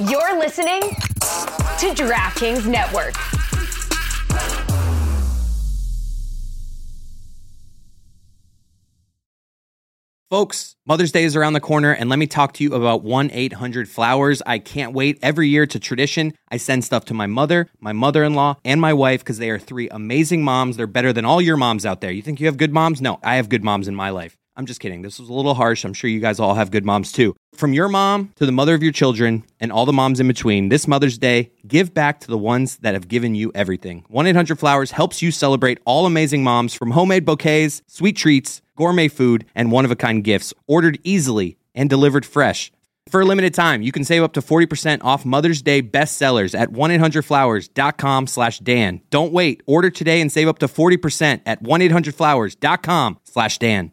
You're listening to DraftKings Network. Folks, Mother's Day is around the corner, and let me talk to you about 1 800 Flowers. I can't wait. Every year, it's a tradition. I send stuff to my mother, my mother in law, and my wife because they are three amazing moms. They're better than all your moms out there. You think you have good moms? No, I have good moms in my life. I'm just kidding. This was a little harsh. I'm sure you guys all have good moms too. From your mom to the mother of your children and all the moms in between, this Mother's Day, give back to the ones that have given you everything. 1 800 Flowers helps you celebrate all amazing moms from homemade bouquets, sweet treats, gourmet food, and one of a kind gifts, ordered easily and delivered fresh. For a limited time, you can save up to 40% off Mother's Day bestsellers at 1-800-Flowers.com slash Dan. Don't wait. Order today and save up to 40% at 1-800-Flowers.com slash Dan.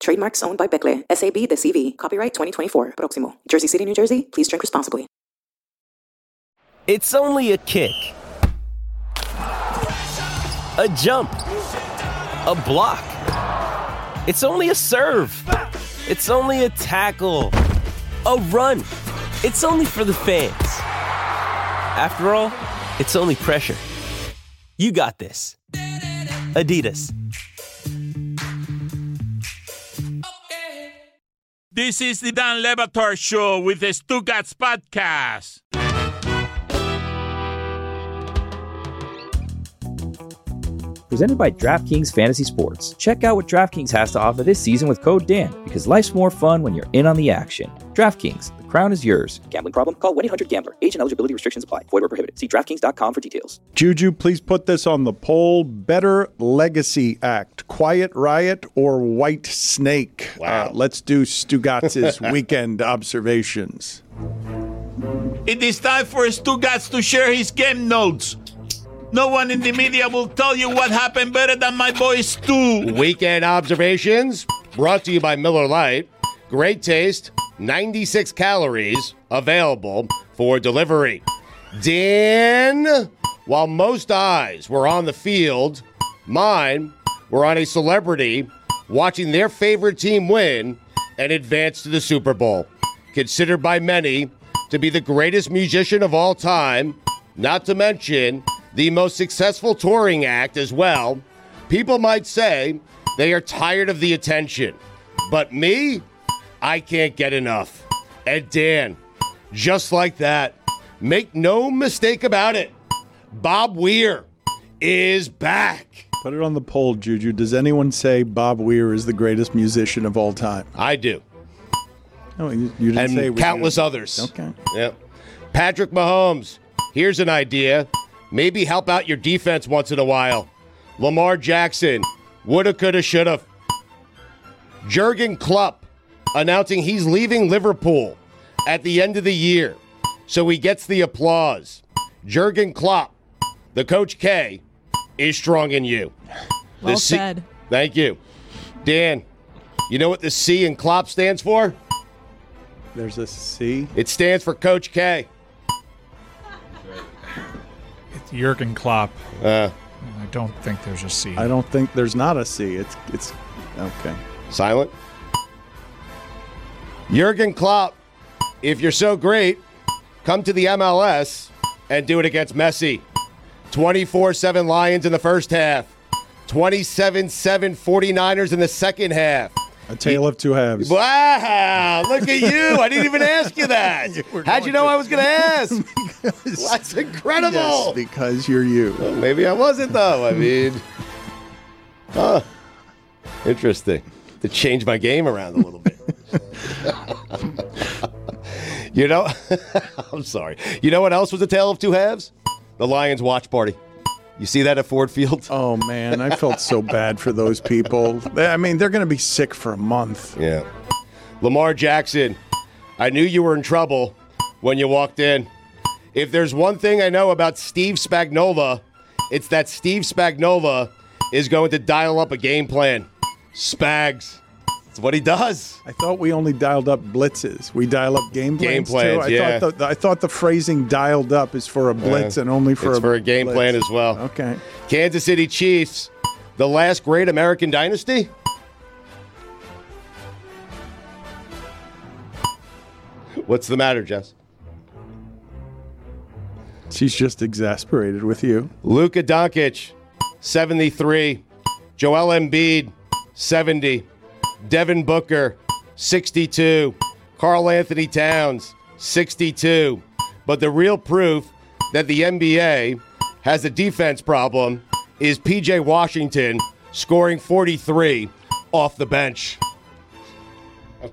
Trademarks owned by Becle, SAB de CV. Copyright 2024. Proximo. Jersey City, New Jersey. Please drink responsibly. It's only a kick, a jump, a block. It's only a serve. It's only a tackle, a run. It's only for the fans. After all, it's only pressure. You got this. Adidas. This is the Dan Le Batard Show with the Stugotz Podcast. Presented by DraftKings Fantasy Sports. Check out what DraftKings has to offer this season with code DAN, because life's more fun when you're in on the action. DraftKings, the crown is yours. Gambling problem? Call 1 800 Gambler. Age and eligibility restrictions apply. Void where prohibited. See DraftKings.com for details. Juju, please put this on the poll. Better Legacy Act, Quiet Riot or Whitesnake? Wow. Uh, let's do Stugotz's weekend observations. It is time for Stugotz to share his game notes. No one in the media will tell you what happened better than my boy Stu. Weekend observations brought to you by Miller Lite. Great taste, 96 calories, available for delivery. Dan, while most eyes were on the field, mine were on a celebrity watching their favorite team win and advance to the Super Bowl. Considered by many to be the greatest musician of all time, not to mention the most successful touring act as well. People might say they are tired of the attention. But me, I can't get enough. And Dan, just like that, make no mistake about it, Bob Weir is back. Put it on the poll, Juju. Does anyone say Bob Weir is the greatest musician of all time? I do. No, you, you didn't and say countless others. Okay. Yep. Patrick Mahomes. Here's an idea. Maybe help out your defense once in a while. Lamar Jackson. Woulda, coulda, shoulda. Jurgen Klopp announcing he's leaving Liverpool at the end of the year. So he gets the applause. Jurgen Klopp, the Coach K, is strong in you. The Well C- said. Thank you. Dan, you know what the C in Klopp stands for? There's a C. It stands for Coach K. Jurgen Klopp. Uh, I don't think there's a C. I don't think there's not a C. It's it's okay. Silent. Jurgen Klopp, if you're so great, come to the MLS and do it against Messi. 24 7 Lions in the first half, 27 7 49ers in the second half. A tale of two halves. Wow, look at you. I didn't even ask you that. How'd you know I was going to ask? That's incredible. Yes, because you're you. Well, maybe I wasn't, though. I mean, huh. Interesting. To change my game around a little bit. you know, I'm sorry. You know what else was a tale of two halves? The Lions watch party. You see that at Ford Field? Oh man, I felt so bad for those people. I mean, they're going to be sick for a month. Yeah. Lamar Jackson, I knew you were in trouble when you walked in. If there's one thing I know about Steve Spagnuolo, It's that Steve Spagnuolo is going to dial up a game plan. Spags. That's what he does. I thought we only dialed up blitzes. We dial up game plans Game plans, too. I yeah. thought the, I thought the phrasing "dialed up" is for a blitz Yeah. and only for it's a for a game blitz. plan as well. Okay. Kansas City Chiefs, the last great American dynasty. What's the matter, Jess? She's just exasperated with you. Luka Doncic, 73. Joel Embiid, 70. Devin Booker, 62. Carl Anthony Towns, 62. But the real proof that the NBA has a defense problem is PJ Washington scoring 43 off the bench.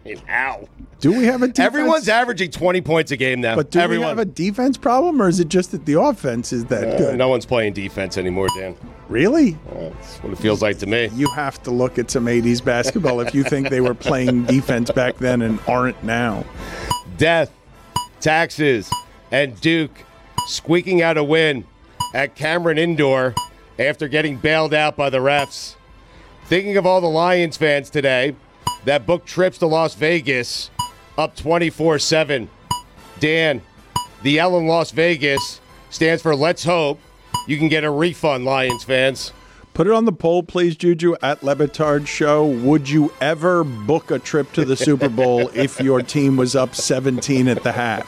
I mean, how? Do we have a defense? Everyone's averaging 20 points a game now. But do Everyone. we have a defense problem, or is it just that the offense is that Uh, good? no one's playing defense anymore, Dan. Really? That's what it feels like to me. You have to look at some 80s basketball if you think they were playing defense back then and aren't now. Death, taxes, and Duke squeaking out a win at Cameron Indoor after getting bailed out by the refs. Thinking of all the Lions fans today that booked trips to Las Vegas up 24 7. Dan, the L in Las Vegas stands for Let's Hope you can get a refund, Lions fans. Put it on the poll, please, Juju, at Le Batard Show. Would you ever book a trip to the Super Bowl if your team was up 17 at the half?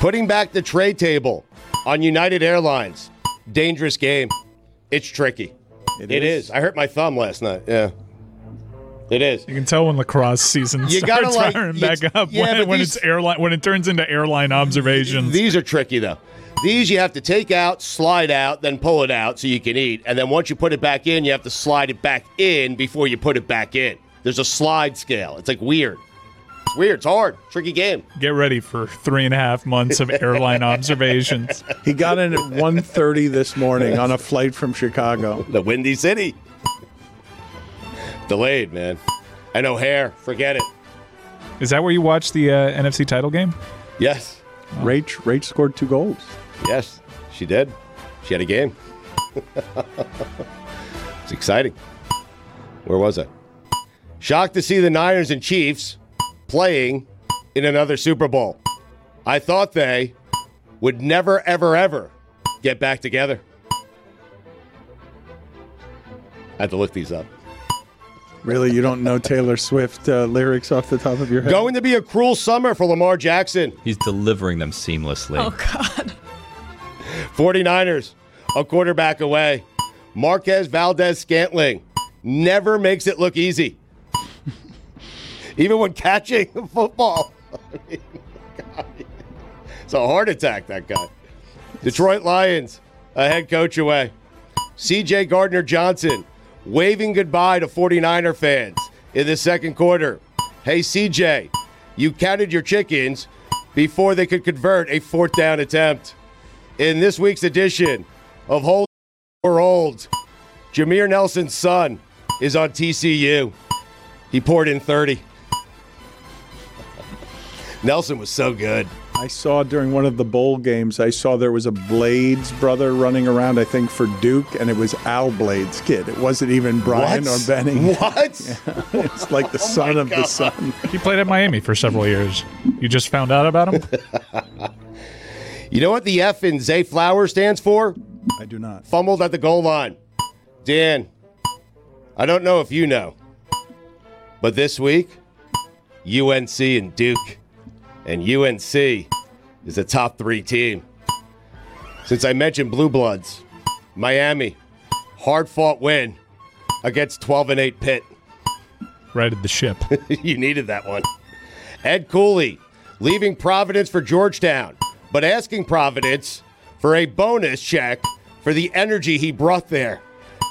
Putting back the trade table on United Airlines. Dangerous game. It's tricky. It It is. is. I hurt my thumb last night. Yeah. It is. You can tell when lacrosse season You starts gotta, like- firing back up yeah, when, when these- it's airline when it turns into airline observations. These are tricky though. These you have to take out, slide out, then pull it out so you can eat. And then once you put it back in, you have to slide it back in before you put it back in. There's a slide scale. It's like weird. It's weird. It's hard. Tricky game. Get ready for three and a half months of airline observations. He got in at 1.30 this morning on a flight from Chicago. The Windy City. Delayed, man. And O'Hare, forget it. Is that where you watched the uh, NFC title game? Yes. Rach, Rach scored two goals. Yes, she did. She had a game. it's exciting. Where was I? Shocked to see the Niners and Chiefs playing in another Super Bowl. I thought they would never, ever, ever get back together. I had to look these up. Really, you don't know Taylor Swift uh, lyrics off the top of your head? Going to be a cruel summer for Lamar Jackson. He's delivering them seamlessly. Oh God. 49ers, a quarterback away. Marquez Valdes-Scantling never makes it look easy. Even when catching the football. I mean, God, it's a heart attack, that guy. Detroit Lions, a head coach away. CJ Gardner Johnson waving goodbye to 49er fans in the second quarter. Hey, CJ, you counted your chickens before they could convert a fourth down attempt. In this week's edition of Hold or Old, Jameer Nelson's son is on TCU. He poured in 30. Nelson was so good. I saw during one of the bowl games, I saw there was a Blades brother running around, I think, for Duke, and it was Al Blades' kid. It wasn't even Brian What? or Benny. What? it's like the oh son of the God. son. He played at Miami for several years. You just found out about him? You know what the F in Zay Flower stands for? I do not. Fumbled at the goal line. Dan, I don't know if you know, but this week, UNC and Duke, and UNC is a top three team. Since I mentioned Blue Bloods, Miami, hard fought win against 12 and 8 Pitt. Righted the ship. you needed that one. Ed Cooley leaving Providence for Georgetown, but asking Providence for a bonus check for the energy he brought there.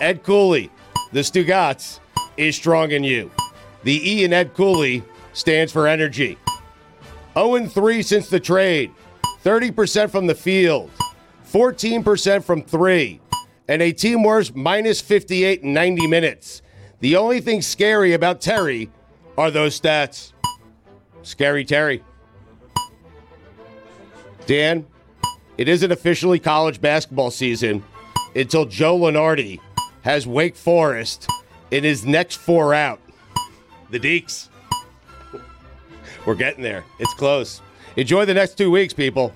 Ed Cooley, the Stugotz, is strong in you. The E in Ed Cooley stands for energy. 0 3 since the trade, 30% from the field, 14% from three, and a team worst minus 58 in 90 minutes. The only thing scary about Terry are those stats. Scary Terry. Dan, it isn't officially college basketball season until Joe Lunardi has Wake Forest in his next four out. The Deeks. We're getting there. It's close. Enjoy the next two weeks, people.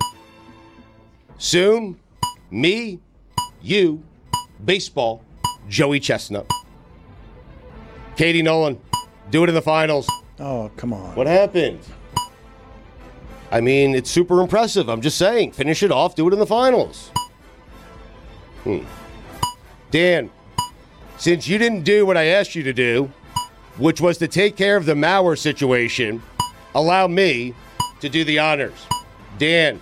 Soon, me, you, baseball, Joey Chestnut. Katie Nolan, do it in the finals. Oh, come on. What happened? I mean, it's super impressive. I'm just saying. Finish it off, do it in the finals. Hmm. Dan, since you didn't do what I asked you to do, which was to take care of the Mauer situation, allow me to do the honors. Dan,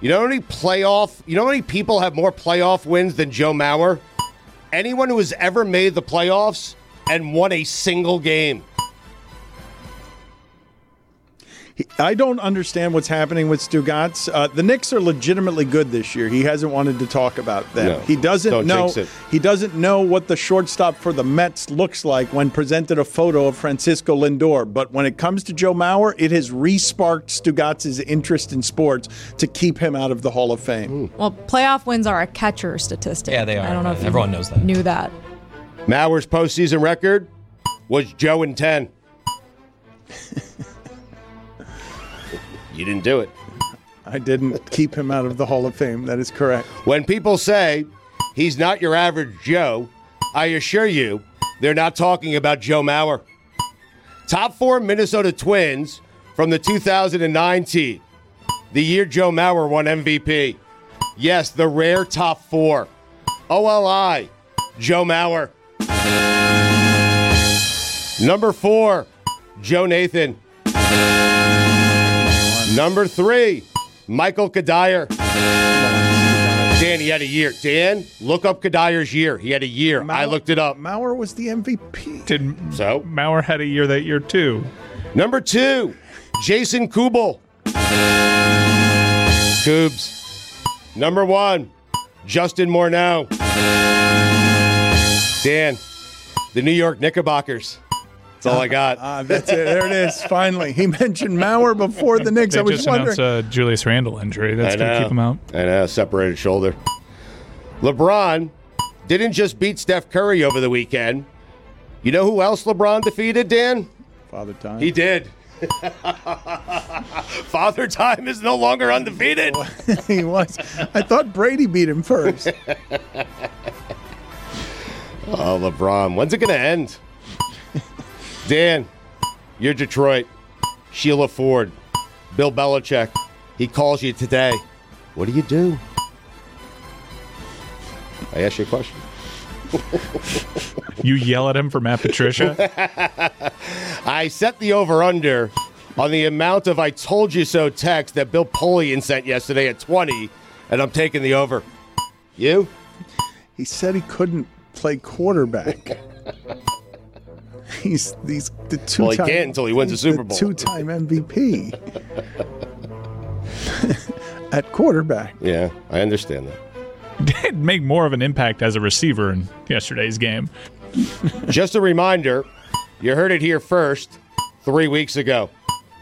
you know how many playoff, you know how many people have more playoff wins than Joe Mauer? Anyone who has ever made the playoffs and won a single game. He- I don't understand what's happening with Stugotz. Uh, the Knicks are legitimately good this year. He hasn't wanted to talk about them. No, he doesn't know. He doesn't know what the shortstop for the Mets looks like when presented a photo of Francisco Lindor. But when it comes to Joe Mauer, it has re-sparked Stugotz's interest in sports to keep him out of the Hall of Fame. Well, playoff wins are a catcher statistic. Yeah, they are. I don't know if you Everyone knows that. Knew that. Mauer's postseason record was Joe and 10. you didn't do it. I didn't keep him out of the Hall of Fame. That is correct. When people say he's not your average Joe, I assure you they're not talking about Joe Mauer. Top four Minnesota Twins from the 2009 team, the year Joe Mauer won MVP. Yes, the rare top four. OLI, Joe Mauer. Number four, Joe Nathan. Number three, Michael Cuddyer. Dan, he had a year. Dan, look up Cuddyer's year. He had a year. I looked it up. Mauer was the MVP. Did So? Mauer had a year that year too? Number two, Jason Kubel. Coobs. Number one, Justin Morneau. Dan, the New York Knickerbockers. That's all I got. Ah, that's it. There it is. Finally, he mentioned Mauer before the Knicks. They I was just wondering. announced a Julius Randle injury. That's going to keep him out. I know, separated shoulder. LeBron didn't just beat Steph Curry over the weekend. You know who else LeBron defeated, Dan? Father Time. He did. Father Time is no longer undefeated. he was. I thought Brady beat him first. Oh, LeBron. When's it going to end? Dan, you're Detroit. Sheila Ford. Bill Belichick. He calls you today. What do you do? I asked you a question. You yell at him for Matt Patricia. I set the over under on the amount of I told you so text that Bill Polian sent yesterday at 20, and I'm taking the over. You? He said he couldn't play quarterback. he's he's the two. Well, he can't until he wins a Super Bowl. Two-time MVP at quarterback. Yeah, I understand that. Did make more of an impact as a receiver in yesterday's game. Just a reminder you heard it here first three weeks ago.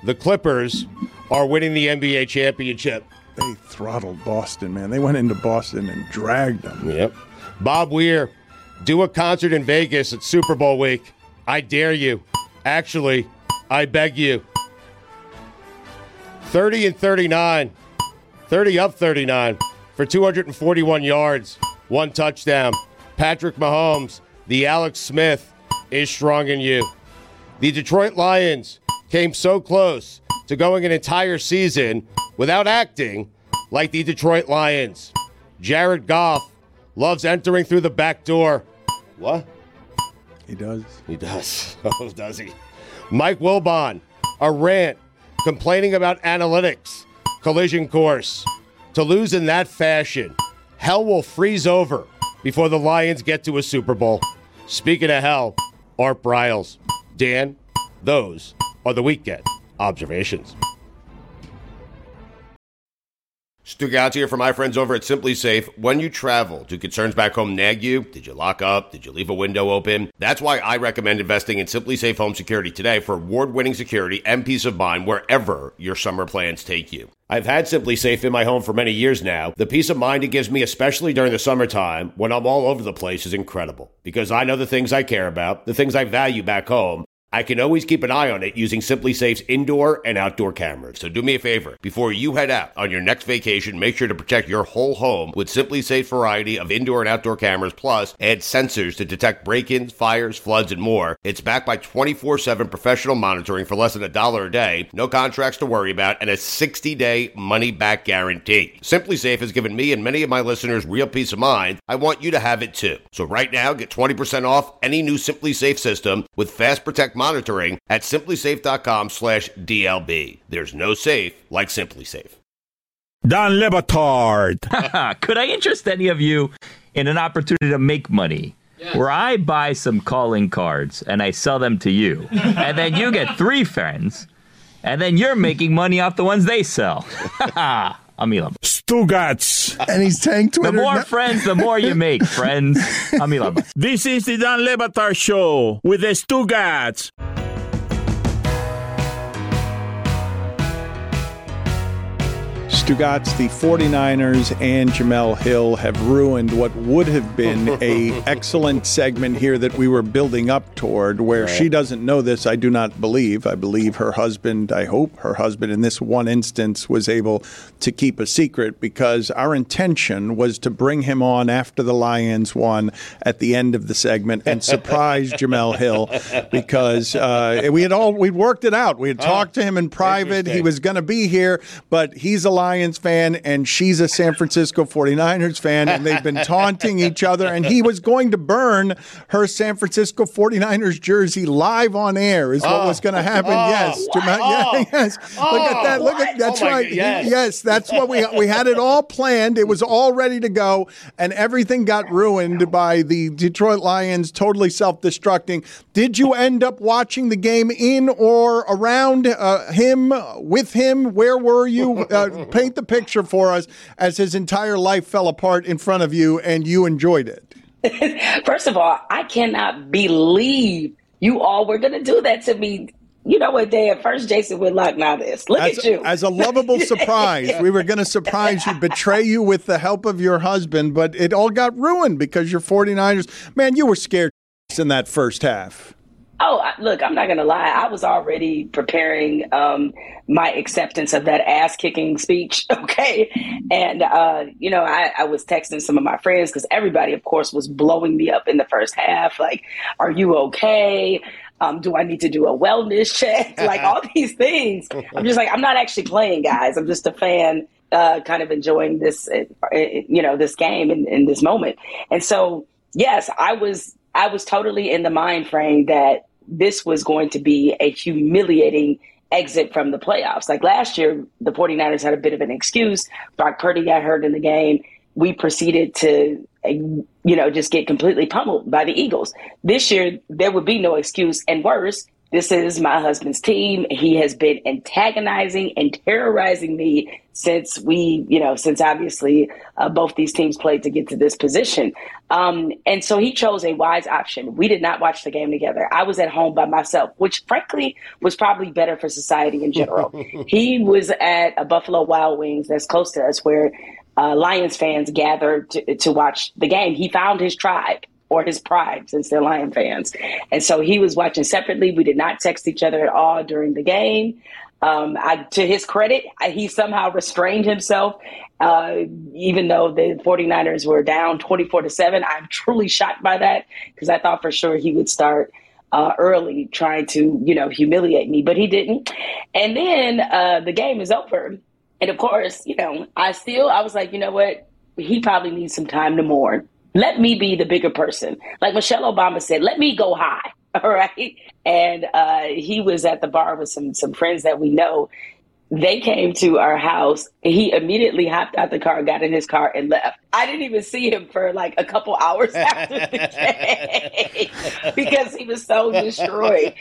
The Clippers are winning the NBA championship. They throttled Boston, man. They went into Boston and dragged them. Yep. Bob Weir, do a concert in Vegas at Super Bowl week. I dare you. Actually, I beg you. 30 and 39. 30 up 39 for 241 yards, one touchdown. Patrick Mahomes, the Alex Smith is strong in you. The Detroit Lions came so close to going an entire season without acting like the Detroit Lions. Jared Goff loves entering through the back door. What? He does. He does. Oh, does he? Mike Wilbon, a rant complaining about analytics, collision course. To lose in that fashion, hell will freeze over before the Lions get to a Super Bowl. Speaking of hell, Art Briles. Dan, those are the weekend observations. Stugotz here for my friends over at SimpliSafe. When you travel, do concerns back home nag you? Did you lock up? Did you leave a window open? That's why I recommend investing in SimpliSafe Home Security today for award winning security and peace of mind wherever your summer plans take you. I've had SimpliSafe in my home for many years now. The peace of mind it gives me, especially during the summertime when I'm all over the place, is incredible because I know the things I care about, the things I value back home. I can always keep an eye on it using SimpliSafe's indoor and outdoor cameras. So do me a favor. Before you head out on your next vacation, make sure to protect your whole home with SimpliSafe's variety of indoor and outdoor cameras, plus add sensors to detect break-ins, fires, floods, and more. It's backed by 24-7 professional monitoring for less than a dollar a day, no contracts to worry about, and a 60-day money-back guarantee. SimpliSafe has given me and many of my listeners real peace of mind. I want you to have it too. So right now, get 20% off any new SimpliSafe system with Fast Protect monitoring at simplisafe.com slash DLB. There's no safe like SimpliSafe. Don Le Batard. Could I interest any of you in an opportunity to make money? Where I buy some calling cards and I sell them to you. and then you get three friends. And then you're making money off the ones they sell. I'm Stugotz. And he's tank Twitter. The more no- friends, the more you make, friends. I'm Elon. Musk. This is the Dan Le Batard Show with the Stugotz. Stugotz, the 49ers, and Jemele Hill have ruined what would have been a excellent segment here that we were building up toward where she doesn't know this I do not believe. I believe her husband I hope her husband in this one instance was able to keep a secret because our intention was to bring him on after the Lions won at the end of the segment and surprise Jemele Hill because uh, we had all we'd worked it out. We had talked to him in private. He was going to be here, but he's a Lions fan and she's a San Francisco 49ers fan, and they've been taunting each other. And he was going to burn her San Francisco 49ers jersey live on air, is what Oh. was going to happen. Oh. yes, Oh. yeah, yes. Look at that. Look at What? that's Oh right. God, yes. yes, that's what we we had it all planned. It was all ready to go, and everything got ruined by the Detroit Lions totally self-destructing. Did you end up watching the game in or around uh, him, with him? Where were you? Uh, paint the picture for us as his entire life fell apart in front of you, and you enjoyed it. First of all, I cannot believe you all were going to do that to me. You know what, Dan? First, Jason Whitlock, now this. Look As, at you. as a lovable surprise, we were going to surprise you, betray you with the help of your husband, but it all got ruined because your 49ers. Man, you were scared in that first half. Oh, I- look, I'm not going to lie. I was already preparing um, my acceptance of that ass kicking speech. Okay. And, uh, you know, I, I was texting some of my friends because everybody, of course, was blowing me up in the first half. Like, are you okay? Um, do I need to do a wellness check? like, all these things. I'm just like, I'm not actually playing, guys. I'm just a fan. Uh, kind of enjoying this, uh, uh, you know, this game in, in this moment, and so yes, I was I was totally in the mind frame that this was going to be a humiliating exit from the playoffs. Like last year, the 49ers had a bit of an excuse. Brock Purdy got hurt in the game. We proceeded to, you know, just get completely pummeled by the Eagles. This year, there would be no excuse. And worse, this is my husband's team. He has been antagonizing and terrorizing me since we, you know, since obviously uh, both these teams played to get to this position. Um, and so he chose a wise option. We did not watch the game together. I was at home by myself, which frankly was probably better for society in general. he was at a Buffalo Wild Wings that's close to us where uh, Lions fans gathered to, to watch the game. He found his tribe or his pride since they're Lion fans. And so he was watching separately. We did not text each other at all during the game. Um, I, to his credit, I, he somehow restrained himself, uh, even though the 49ers were down 24 to 7. I'm truly shocked by that because I thought for sure he would start uh, early trying to, you know, humiliate me, but he didn't. And then uh, the game is over. And of course, you know, I still, I was like, you know what? He probably needs some time to mourn. Let me be the bigger person. Like Michelle Obama said, let me go high. All right. And uh, he was at the bar with some some friends that we know. They came to our house. He immediately hopped out the car, got in his car, and left. I didn't even see him for like a couple hours after the game because he was so destroyed.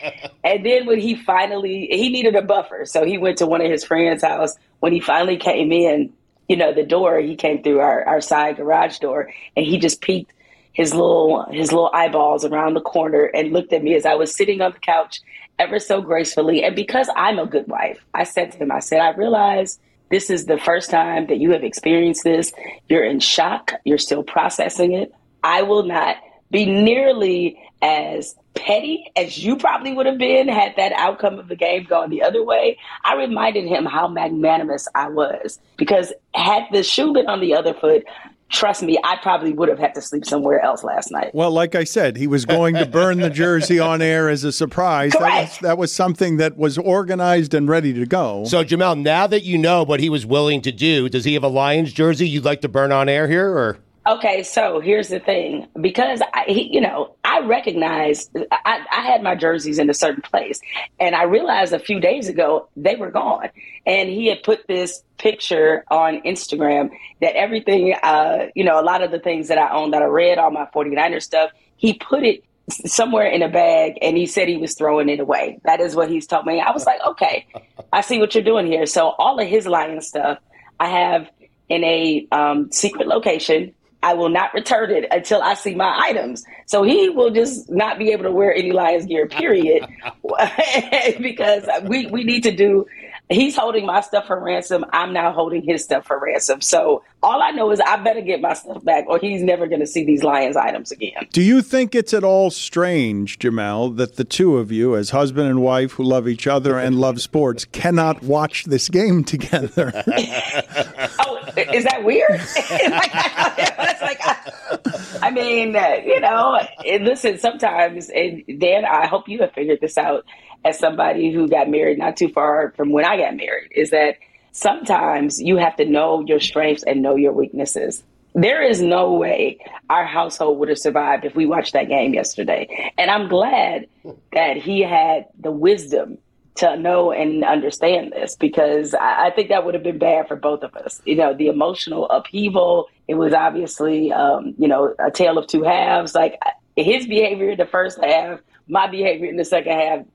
And then when he finally, he needed a buffer, so he went to one of his friends' house. When he finally came in, you know, the door, he came through our, our side garage door, and he just peeked his little his little eyeballs around the corner and looked at me as I was sitting on the couch ever so gracefully. And because I'm a good wife, I said to him, I said, I realize This is the first time that you have experienced this. You're in shock. You're still processing it. I will not be nearly as petty as you probably would have been had that outcome of the game gone the other way. I reminded him how magnanimous I was because had the shoe been on the other foot, trust me, I probably would have had to sleep somewhere else last night. Well, like I said, he was going to burn the jersey on air as a surprise. That was, that was something that was organized and ready to go. So, Jemele, now that you know what he was willing to do, does he have a Lions jersey you'd like to burn on air here, or? Okay, so here's the thing. Because I, he, you know, I recognize I, I had my jerseys in a certain place, and I realized a few days ago they were gone. And he had put this picture on Instagram that everything, uh, you know, a lot of the things that I own that I read, all my 49er stuff, he put it somewhere in a bag and he said he was throwing it away. That is what he's told me. I was like, okay, I see what you're doing here. So all of his Lion stuff I have in a um, secret location I will not return it until I see my items. So he will just not be able to wear any Lions gear, period. because we, we need to do he's holding my stuff for ransom. I'm now holding his stuff for ransom. So all I know is I better get my stuff back or he's never going to see these Lions items again. Do you think it's at all strange, Jemele, that the two of you, as husband and wife who love each other and love sports, cannot watch this game together? oh, is that weird? it's like, I, I mean, uh, you know, listen, sometimes, and Dan, I hope you have figured this out as somebody who got married not too far from when I got married is that sometimes you have to know your strengths and know your weaknesses. There is no way our household would have survived if we watched that game yesterday. And I'm glad that he had the wisdom to know and understand this because I, I think that would have been bad for both of us. You know, the emotional upheaval, it was obviously, um, you know, a tale of two halves. Like his behavior in the first half, my behavior in the second half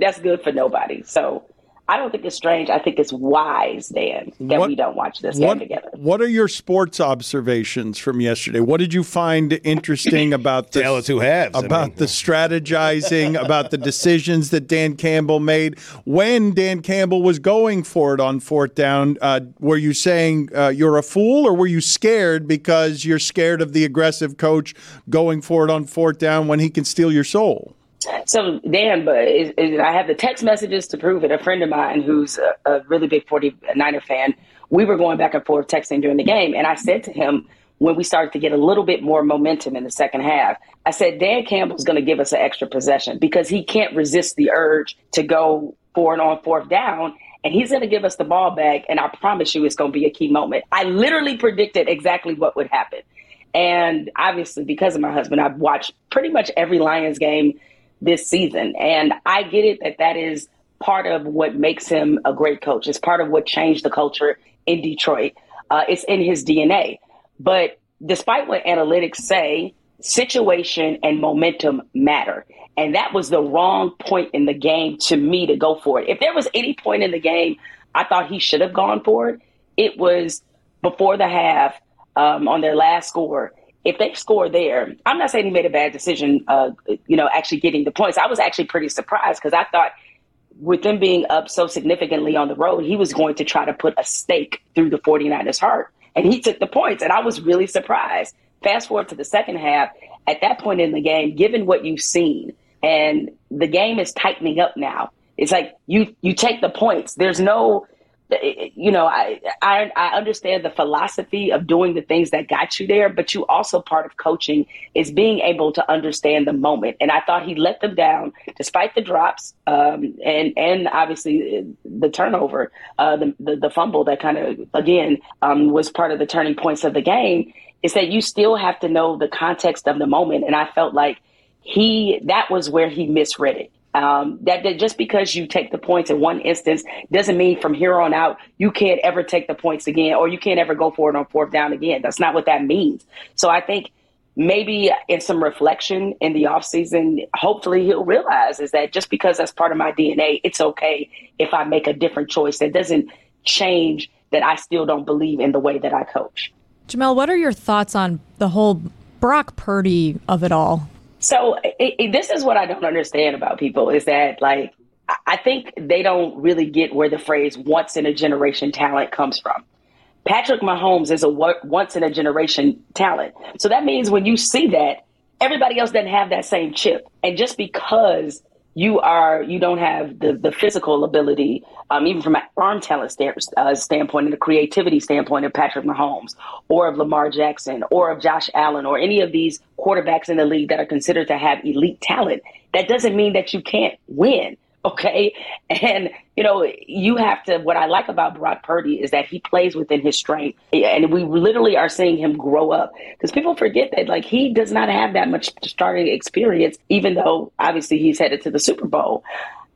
that's good for nobody. So I don't think it's strange. I think it's wise, Dan, that what, we don't watch this what, game together. What are your sports observations from yesterday? What did you find interesting about the Tale two halves, about I mean. the strategizing, about the decisions that Dan Campbell made when Dan Campbell was going for it on fourth down? Uh, were you saying uh, you're a fool, or were you scared because you're scared of the aggressive coach going for it on fourth down when he can steal your soul? So Dan, but I have the text messages to prove it. A friend of mine who's a, a, really big 49er fan, we were going back and forth texting during the game, and I said to him when we started to get a little bit more momentum in the second half, I said Dan Campbell's going to give us an extra possession because he can't resist the urge to go for and on fourth down. And he's going to give us the ball back, and I promise you, it's going to be a key moment. I literally predicted exactly what would happen. And obviously, because of my husband, I've watched pretty much every Lions game this season. And I get it that that is part of what makes him a great coach. It's part of what changed the culture in Detroit. Uh, it's in his DNA. But despite what analytics say, situation and momentum matter. And that was the wrong point in the game to me to go for it. If there was any point in the game I thought he should have gone for it, it was before the half um, on their last score if they score there, I'm not saying he made a bad decision, uh, you know, actually getting the points. I was actually pretty surprised because I thought with them being up so significantly on the road, he was going to try to put a stake through the 49ers' heart. And he took the points, and I was really surprised. Fast forward to the second half, at that point in the game, given what you've seen, and the game is tightening up now. It's like you you take the points. There's no you know, I, I, I understand the philosophy of doing the things that got you there, but you also part of coaching is being able to understand the moment. And I thought he let them down despite the drops um, and and obviously the turnover, uh, the, the, the fumble that kind of again um, was part of the turning points of the game. Is that you still have to know the context of the moment, and I felt like he that was where he misread it. Um, that, that, just because you take the points in one instance doesn't mean from here on out you can't ever take the points again or you can't ever go for it on fourth down again. That's not what that means. So I think maybe in some reflection in the offseason, hopefully he'll realize is that just because that's part of my DNA, it's okay if I make a different choice. That doesn't change that I still don't believe in the way that I coach. Jemele, what are your thoughts on the whole Brock Purdy of it all? So it, it, this is what I don't understand about people is that like I- think they don't really get where the phrase once in a generation talent comes from. Patrick Mahomes is a once in a generation talent. So that means when you see that, everybody else doesn't have that same chip. And just because you are you don't have the the physical ability, um, even from an arm talent stand, uh, standpoint and a creativity standpoint of Patrick Mahomes or of Lamar Jackson or of Josh Allen or any of these quarterbacks in the league that are considered to have elite talent. That doesn't mean that you can't win. Okay. And, you know, you have to, what I like about Brock Purdy is that he plays within his strength. And we literally are seeing him grow up because people forget that, like, he does not have that much starting experience, even though obviously he's headed to the Super Bowl.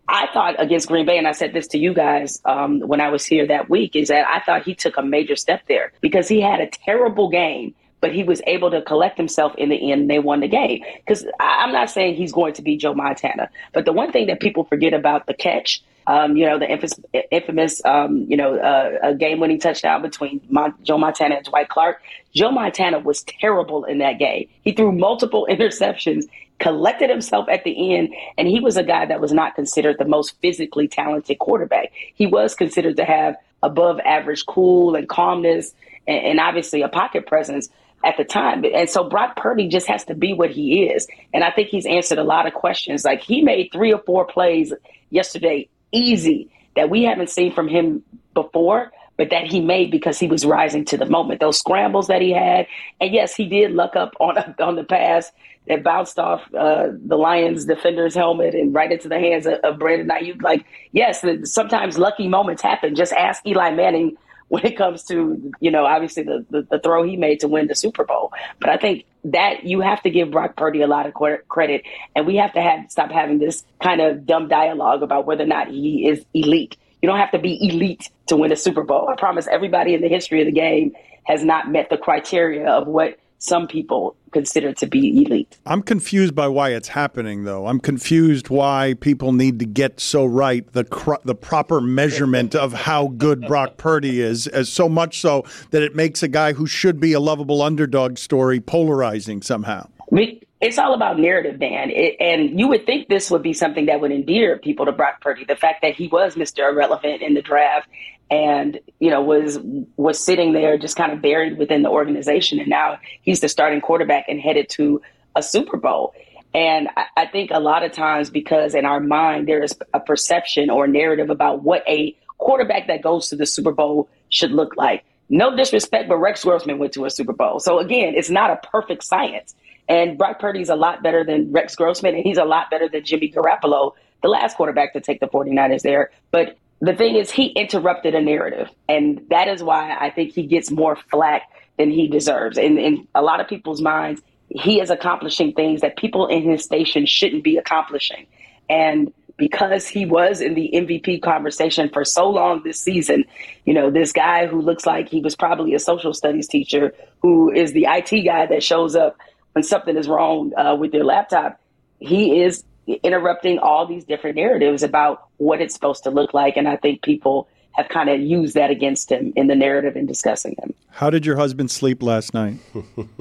I thought against Green Bay, and I said this to you guys um, when I was here that week, is that I thought he took a major step there because he had a terrible game but he was able to collect himself in the end and they won the game. Because I'm not saying he's going to be Joe Montana, but the one thing that people forget about the catch, um, you know, the infamous, infamous um, you know, uh, game winning touchdown between Mon- Joe Montana and Dwight Clark, Joe Montana was terrible in that game. He threw multiple interceptions collected himself at the end, and he was a guy that was not considered the most physically talented quarterback. He was considered to have above average cool and calmness and, and obviously a pocket presence at the time. And so Brock Purdy just has to be what he is. And I think he's answered a lot of questions. Like he made three or four plays yesterday easy that we haven't seen from him before, but that he made because he was rising to the moment. Those scrambles that he had. And yes, he did luck up on on the pass that bounced off uh, the Lions defender's helmet and right into the hands of, of Brandon Aiyuk. Like, yes, sometimes lucky moments happen. Just ask Eli Manning when it comes to, you know, obviously the, the, the, throw he made to win the Super Bowl. But I think that you have to give Brock Purdy a lot of credit, and we have to have stop having this kind of dumb dialogue about whether or not he is elite. You don't have to be elite to win a Super Bowl. I promise everybody in the history of the game has not met the criteria of what some people consider to be elite. I'm confused by why it's happening, though. I'm confused why people need to get so right the cr- the proper measurement of how good Brock Purdy is, as so much so that it makes a guy who should be a lovable underdog story polarizing somehow. We, it's all about narrative, Dan. It, and you would think this would be something that would endear people to Brock Purdy. The fact that he was Mr. Irrelevant in the draft and you know was was sitting there just kind of buried within the organization. And now he's the starting quarterback and headed to a super bowl. And I, I think a lot of times because in our mind there is a perception or narrative about what a quarterback that goes to the super bowl should look like. No disrespect but rex grossman went to a super bowl. So again it's not a perfect science. And brock purdy's a lot better than rex grossman and he's a lot better than jimmy garoppolo the last quarterback to take the 49ers there. But the thing is, he interrupted a narrative, and that is why I think he gets more flack than he deserves. And in a lot of people's minds, he is accomplishing things that people in his station shouldn't be accomplishing. And because he was in the MVP conversation for so long this season, you know, this guy who looks like he was probably a social studies teacher, who is the IT guy that shows up when something is wrong uh, with their laptop, he is interrupting all these different narratives about what it's supposed to look like. And I think people have kind of used that against him in the narrative in discussing him. How did your husband sleep last night?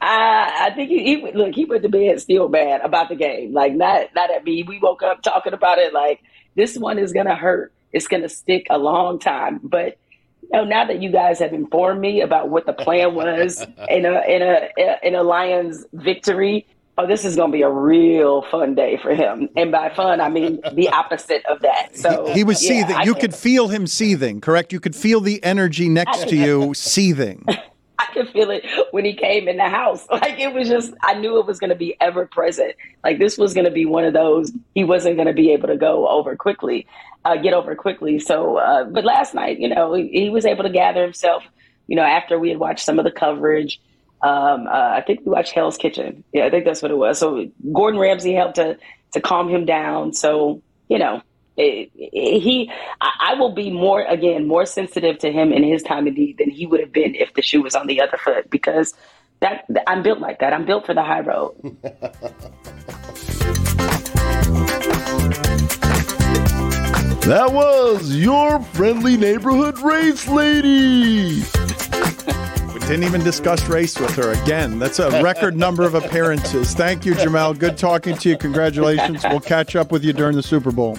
uh, I think he, he look. He went to bed still mad about the game. Like not not at me. We woke up talking about it. Like this one is gonna hurt. It's gonna stick a long time. But you know, now that you guys have informed me about what the plan was in a in a in a Lions victory, oh, this is going to be a real fun day for him. And by fun, I mean the opposite of that. So he, he was yeah, seething. you could feel him seething, correct? You could feel the energy next to you seething. I could feel it when he came in the house. Like it was just, I knew it was going to be ever present. Like this was going to be one of those he wasn't going to be able to go over quickly, uh, get over quickly. So, uh, but last night, you know, he, he was able to gather himself. You know, after we had watched some of the coverage, um, uh, I think we watched Hell's Kitchen. Yeah, I think that's what it was. So Gordon Ramsay helped to to calm him down. So you know, it, it, he, I, I, will be more again more sensitive to him in his time of need than he would have been if the shoe was on the other foot because that I'm built like that. I'm built for the high road. That was your friendly neighborhood race lady Didn't even discuss race with her again. That's a record number of appearances. Thank you, Jemele. Good talking to you. Congratulations. We'll catch up with you during the Super Bowl.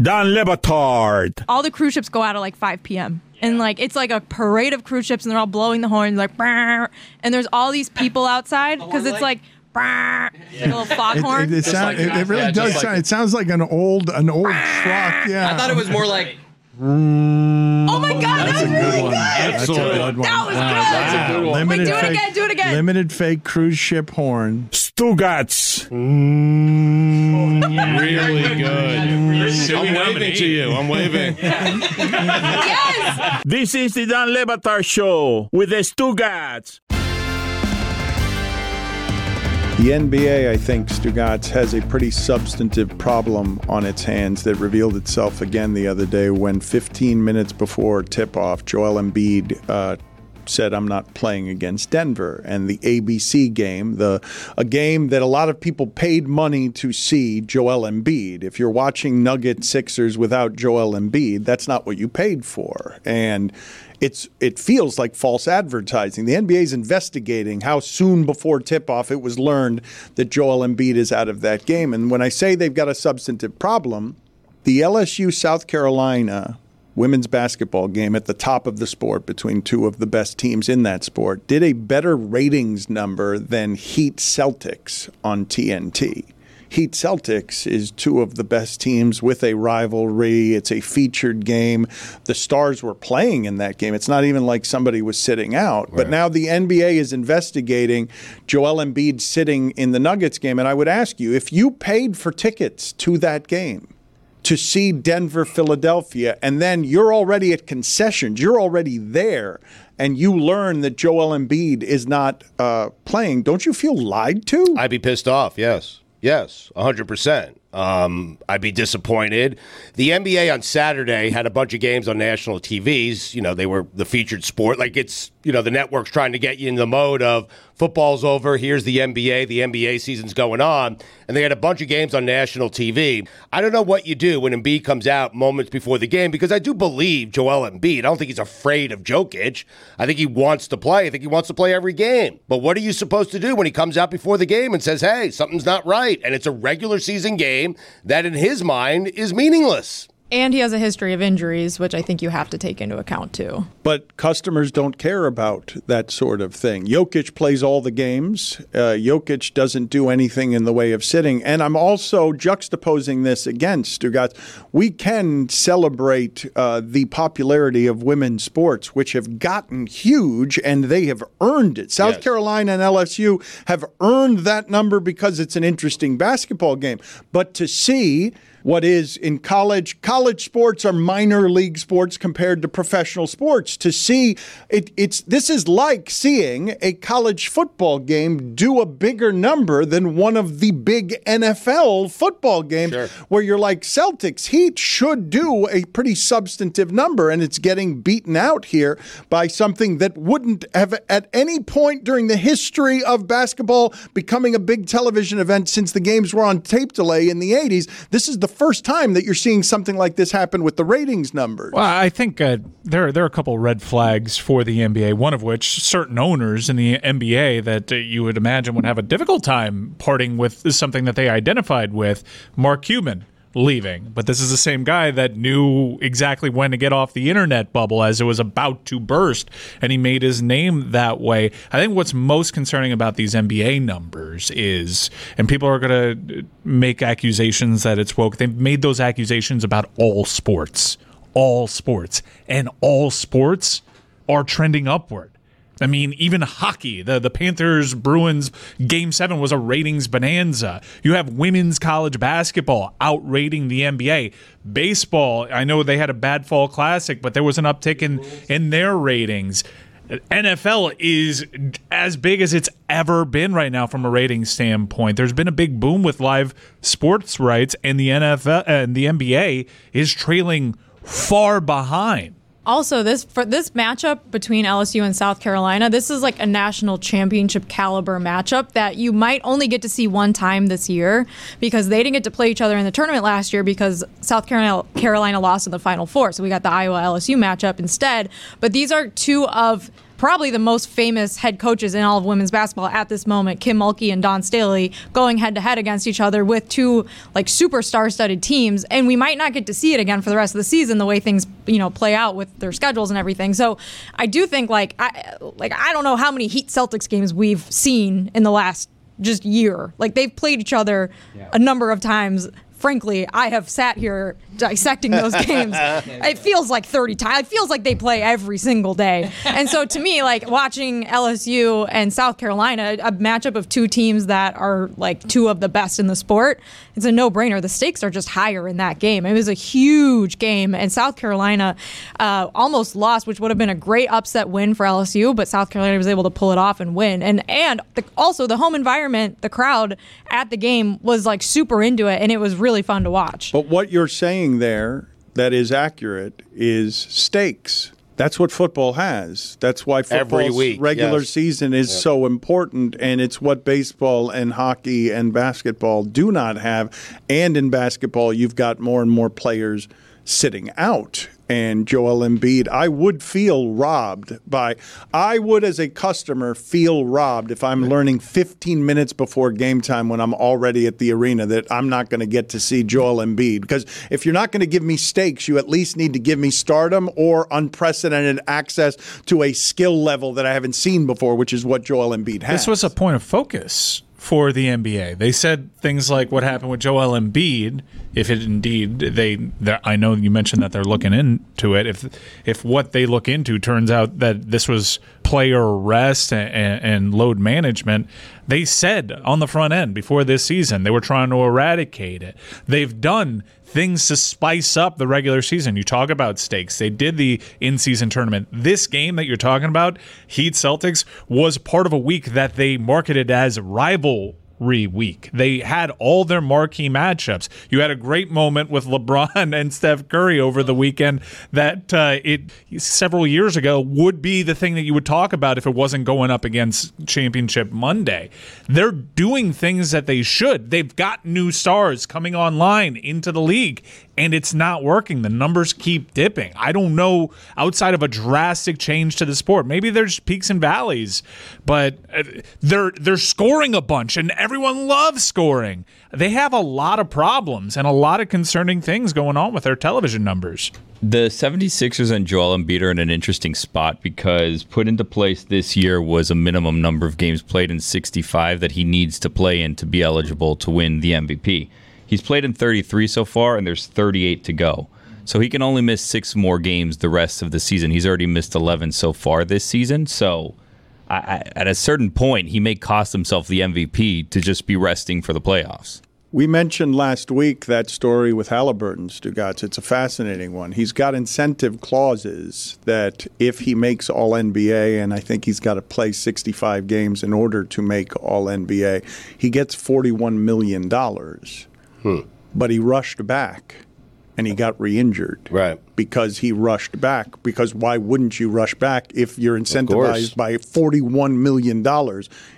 Dan Le Batard. All the cruise ships go out at like 5 p.m. And like it's like a parade of cruise ships, and they're all blowing the horns like, and there's all these people outside oh, because it's like, "Brrr." It's like a little foghorn. It, it, it, sound, it, it really does sound. it sounds like an old an old truck. Yeah. I thought it was more like. oh my god, That's a good really one. good. That's a good one. That was Wow. good. Wow. Wait, do it again. Do it again. Limited fake cruise ship horn. Stugotz. Really good. I'm waving to you. I'm waving. yes. This is the Dan Le Batard Show with the Stugotz. The NBA, I think, Stugotz, has a pretty substantive problem on its hands that revealed itself again the other day when 15 minutes before tip off, Joel Embiid uh, said, I'm not playing against Denver. And the ABC game, the a game that a lot of people paid money to see Joel Embiid. If you're watching Nugget Sixers without Joel Embiid, that's not what you paid for. And it's it feels like false advertising. The NBA is investigating how soon before tip-off it was learned that Joel Embiid is out of that game. And when I say they've got a substantive problem, the LSU South Carolina women's basketball game at the top of the sport between two of the best teams in that sport did a better ratings number than Heat Celtics on TNT. Heat Celtics is two of the best teams with a rivalry. It's a featured game. The stars were playing in that game. It's not even like somebody was sitting out. But now the NBA is investigating Joel Embiid sitting in the Nuggets game. And I would ask you if you paid for tickets to that game, to see Denver, Philadelphia, and then you're already at concessions, you're already there, and you learn that Joel Embiid is not uh, playing, don't you feel lied to? I'd be pissed off. Yes. Yes. 100%. Um, I'd be disappointed. The NBA on Saturday had a bunch of games on national TVs. You know, they were the featured sport. Like it's, you know, the network's trying to get you in the mode of football's over. Here's the NBA. The NBA season's going on. And they had a bunch of games on national TV. I don't know what you do when Embiid comes out moments before the game because I do believe Joel Embiid. I don't think he's afraid of Jokic. I think he wants to play. I think he wants to play every game. But what are you supposed to do when he comes out before the game and says, hey, something's not right? And it's a regular season game that in his mind is meaningless. And he has a history of injuries, which I think you have to take into account too. But customers don't care about that sort of thing. Jokic plays all the games. Uh, Jokic doesn't do anything in the way of sitting. And I'm also juxtaposing this against Stugotz. We can celebrate uh, the popularity of women's sports, which have gotten huge and they have earned it. South Carolina and LSU have earned that number because it's an interesting basketball game. But to see what is in college. College sports are minor league sports compared to professional sports. To see it, it's this is like seeing a college football game do a bigger number than one of the big NFL football games where you're like Celtics Heat should do a pretty substantive number and it's getting beaten out here by something that wouldn't have at any point during the history of basketball becoming a big television event since the games were on tape delay in the 80s this is the first time that you're seeing something like this happen with the ratings numbers. Well, I think uh, there there are a couple red flags for the NBA. One of which certain owners in the NBA that uh, you would imagine would have a difficult time parting with something that they identified with. Mark Cuban leaving. But this is the same guy that knew exactly when to get off the internet bubble as it was about to burst, and he made his name that way. I think what's most concerning about these NBA numbers is, and people are going to make accusations that it's woke, they've made those accusations about all sports. All sports. And all sports are trending upward. I mean, even hockey, the, the Panthers Bruins game seven was a ratings bonanza. You have women's college basketball outrating the NBA. Baseball, I know they had a bad fall classic, but there was an uptick in, in their ratings. NFL is as big as it's ever been right now from a rating standpoint. There's been a big boom with live sports rights, and the NFL and the NBA is trailing far behind. Also, this for this matchup between LSU and South Carolina, this is like a national championship caliber matchup that you might only get to see one time this year because they didn't get to play each other in the tournament last year because South Carolina Carolina lost in the Final Four. So we got the Iowa LSU matchup instead. But these are two of probably the most famous head coaches in all of women's basketball at this moment, Kim Mulkey and Dawn Staley, going head to head against each other with two like superstar studded teams. And we might not get to see it again for the rest of the season, the way things, you know, play out with their schedules and everything. So I do think like I like I don't know how many Heat Celtics games we've seen in the last just year. Like they've played each other a number of times frankly, I have sat here dissecting those games. it feels like 30 times. It feels like they play every single day. And so to me, like watching LSU and South Carolina, a matchup of two teams that are like two of the best in the sport, it's a no-brainer. The stakes are just higher in that game. It was a huge game, and South Carolina uh, almost lost, which would have been a great upset win for LSU, but South Carolina was able to pull it off and win. And and the, also the home environment, the crowd at the game was like super into it, and it was really fun to watch. But what you're saying there that is accurate is stakes. That's what football has. That's why football's week, regular yes. season is Yep. so important, and it's what baseball and hockey and basketball do not have. And in basketball, you've got more and more players sitting out. And Joel Embiid, I would feel robbed by, I would as a customer feel robbed if I'm learning 15 minutes before game time when I'm already at the arena that I'm not going to get to see Joel Embiid. Because if you're not going to give me stakes, you at least need to give me stardom or unprecedented access to a skill level that I haven't seen before, which is what Joel Embiid has. This was a point of focus for the NBA. They said things like what happened with Joel Embiid. If it indeed they, I know you mentioned that they're looking into it. If if what they look into turns out that this was player rest and, and, load management, they said on the front end before this season they were trying to eradicate it. They've done things to spice up the regular season. You talk about stakes. They did the in-season tournament. This game that you're talking about, Heat Celtics, was part of a week that they marketed as rivalry week. They had all their marquee matchups. You had a great moment with LeBron and Steph Curry over the weekend that uh, it several years ago would be the thing that you would talk about if it wasn't going up against Championship Monday. They're doing things that they should. They've got new stars coming online into the league and it's not working. The numbers keep dipping. I don't know outside of a drastic change to the sport. Maybe there's peaks and valleys, but uh, they're they're scoring a bunch and everyone loves scoring. They have a lot of problems and a lot of concerning things going on with their television numbers. The 76ers and Joel Embiid are in an interesting spot because put into place this year was a minimum number of games played in 65 that he needs to play in to be eligible to win the MVP. He's played in 33 so far, and there's 38 to go. So he can only miss six more games the rest of the season. He's already missed 11 so far this season. So I, I, at a certain point, he may cost himself the MVP to just be resting for the playoffs. We mentioned last week that story with Haliburton, Stugotz. It's a fascinating one. He's got incentive clauses that if he makes All NBA, and I think he's got to play 65 games in order to make All NBA, he gets $41 million. Hmm. But he rushed back and he got re injured. Right. Because he rushed back. Because why wouldn't you rush back if you're incentivized by $41 million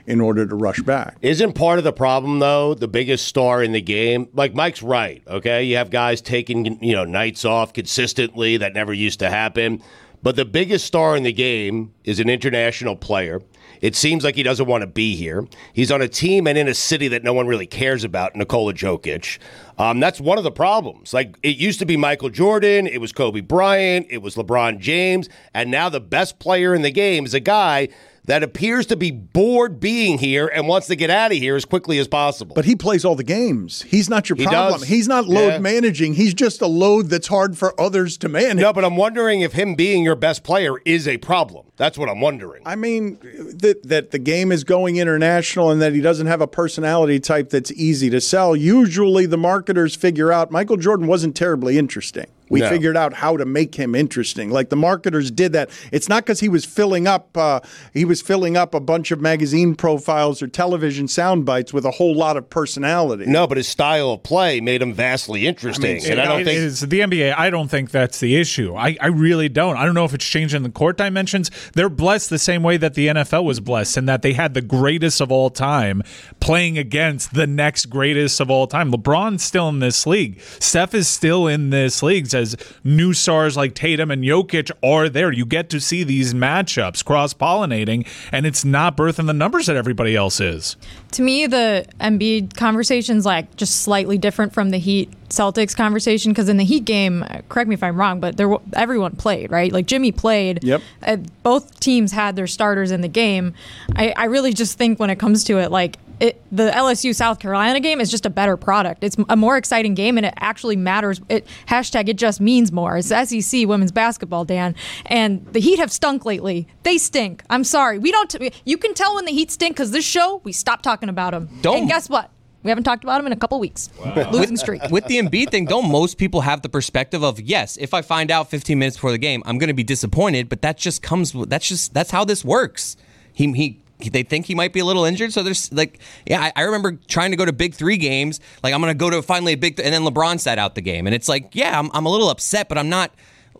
in order to rush back? Isn't part of the problem though the biggest star in the game? Like Mike's right. Okay, you have guys taking you know nights off consistently that never used to happen. But the biggest star in the game is an international player. It seems like he doesn't want to be here. He's on a team and in a city that no one really cares about, Nikola Jokic. Um, that's one of the problems. Like it used to be Michael Jordan, it was Kobe Bryant, it was LeBron James, and now the best player in the game is a guy that appears to be bored being here and wants to get out of here as quickly as possible. But he plays all the games. He's not your He problem. does. He's not load Yeah. managing. He's just a load that's hard for others to manage. No, but I'm wondering if him being your best player is a problem. That's what I'm wondering. I mean, that that the game is going international and that he doesn't have a personality type that's easy to sell. Usually, the marketers figure out Michael Jordan wasn't terribly interesting. We No. figured out how to make him interesting. Like the marketers did that. It's not because he was filling up. Uh, he was filling up a bunch of magazine profiles or television sound bites with a whole lot of personality. No, but his style of play made him vastly interesting. and I don't it think is the NBA. I don't think that's the issue. I, I really don't. I don't know if it's changing the court dimensions. They're blessed the same way that the NFL was blessed, in that they had the greatest of all time playing against the next greatest of all time. LeBron's still in this league. Steph is still in this league. As new stars like Tatum and Jokic are there, you get to see these matchups cross pollinating, and it's not birthing the numbers that everybody else is. To me, the Embiid conversation's like just slightly different from the Heat Celtics conversation because in the Heat game, uh, correct me if I'm wrong, but there w- everyone played right. Like Jimmy played. Yep. Uh, both teams had their starters in the game. I, I really just think when it comes to it, like it, the LSU South Carolina game is just a better product. It's a more exciting game, and it actually matters. It hashtag it just means more. It's SEC women's basketball, Dan, and the Heat have stunk lately. They stink. I'm sorry. We don't. T- you can tell when the Heat stink because this show we stopped talking about them. Don't- And guess what? We haven't talked about them in a couple weeks. Losing streak. With the Embiid thing, don't most people have the perspective of yes, if I find out 15 minutes before the game, I'm going to be disappointed, but that just comes. That's just that's how this works. He he. They think he might be a little injured, so there's like, yeah. I, I remember trying to go to big three games. Like I'm gonna go to finally a big, th- and then LeBron sat out the game, and it's like, yeah, I'm, I'm a little upset, but I'm not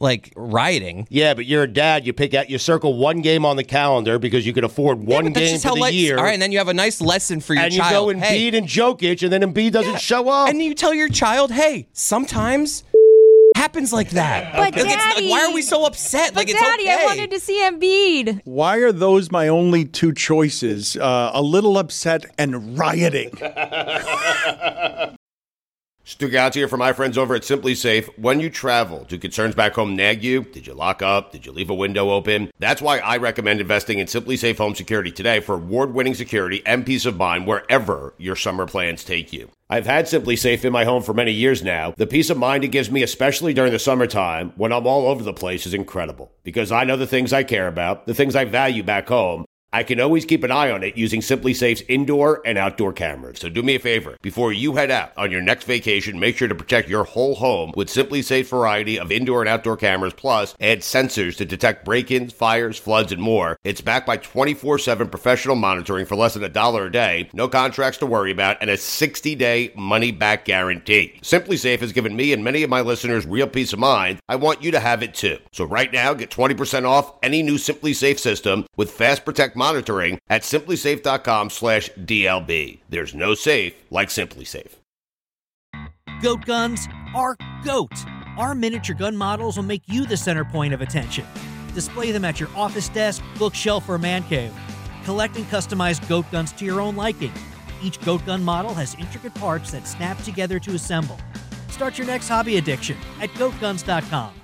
like rioting. Yeah, but you're a dad. You pick out, you circle one game on the calendar because you can afford one that's game for the life- year. All right, and then you have a nice lesson for your and child. And you go Embiid Hey, and Jokic, and then Embiid doesn't show up. and you tell your child, hey, sometimes happens like that. But Like, it's- Daddy- why are we so upset? But like it's Daddy, okay. I wanted to see Embiid. Why are those my only two choices? Uh, a little upset and rioting. Stugotz here from my friends over at SimpliSafe. When you travel, do concerns back home nag you? Did you lock up? Did you leave a window open? That's why I recommend investing in SimpliSafe Home Security today for award winning security and peace of mind wherever your summer plans take you. I've had SimpliSafe in my home for many years now. The peace of mind it gives me, especially during the summertime when I'm all over the place, is incredible because I know the things I care about, the things I value back home. I can always keep an eye on it using SimpliSafe's indoor and outdoor cameras. So do me a favor. Before you head out on your next vacation, make sure to protect your whole home with SimpliSafe's variety of indoor and outdoor cameras, plus add sensors to detect break-ins, fires, floods, and more. It's backed by 24-7 professional monitoring for less than a dollar a day, no contracts to worry about, and a 60-day money-back guarantee. SimpliSafe has given me and many of my listeners real peace of mind. I want you to have it too. So right now, get 20% off any new SimpliSafe system with Fast Protect monitoring at simplisafe.com slash DLB. There's no safe like SimpliSafe. Goat guns are goat. Our miniature gun models will make you the center point of attention. Display them at your office desk, bookshelf, or man cave. Collect and customize goat guns to your own liking. Each goat gun model has intricate parts that snap together to assemble. Start your next hobby addiction at goatguns.com.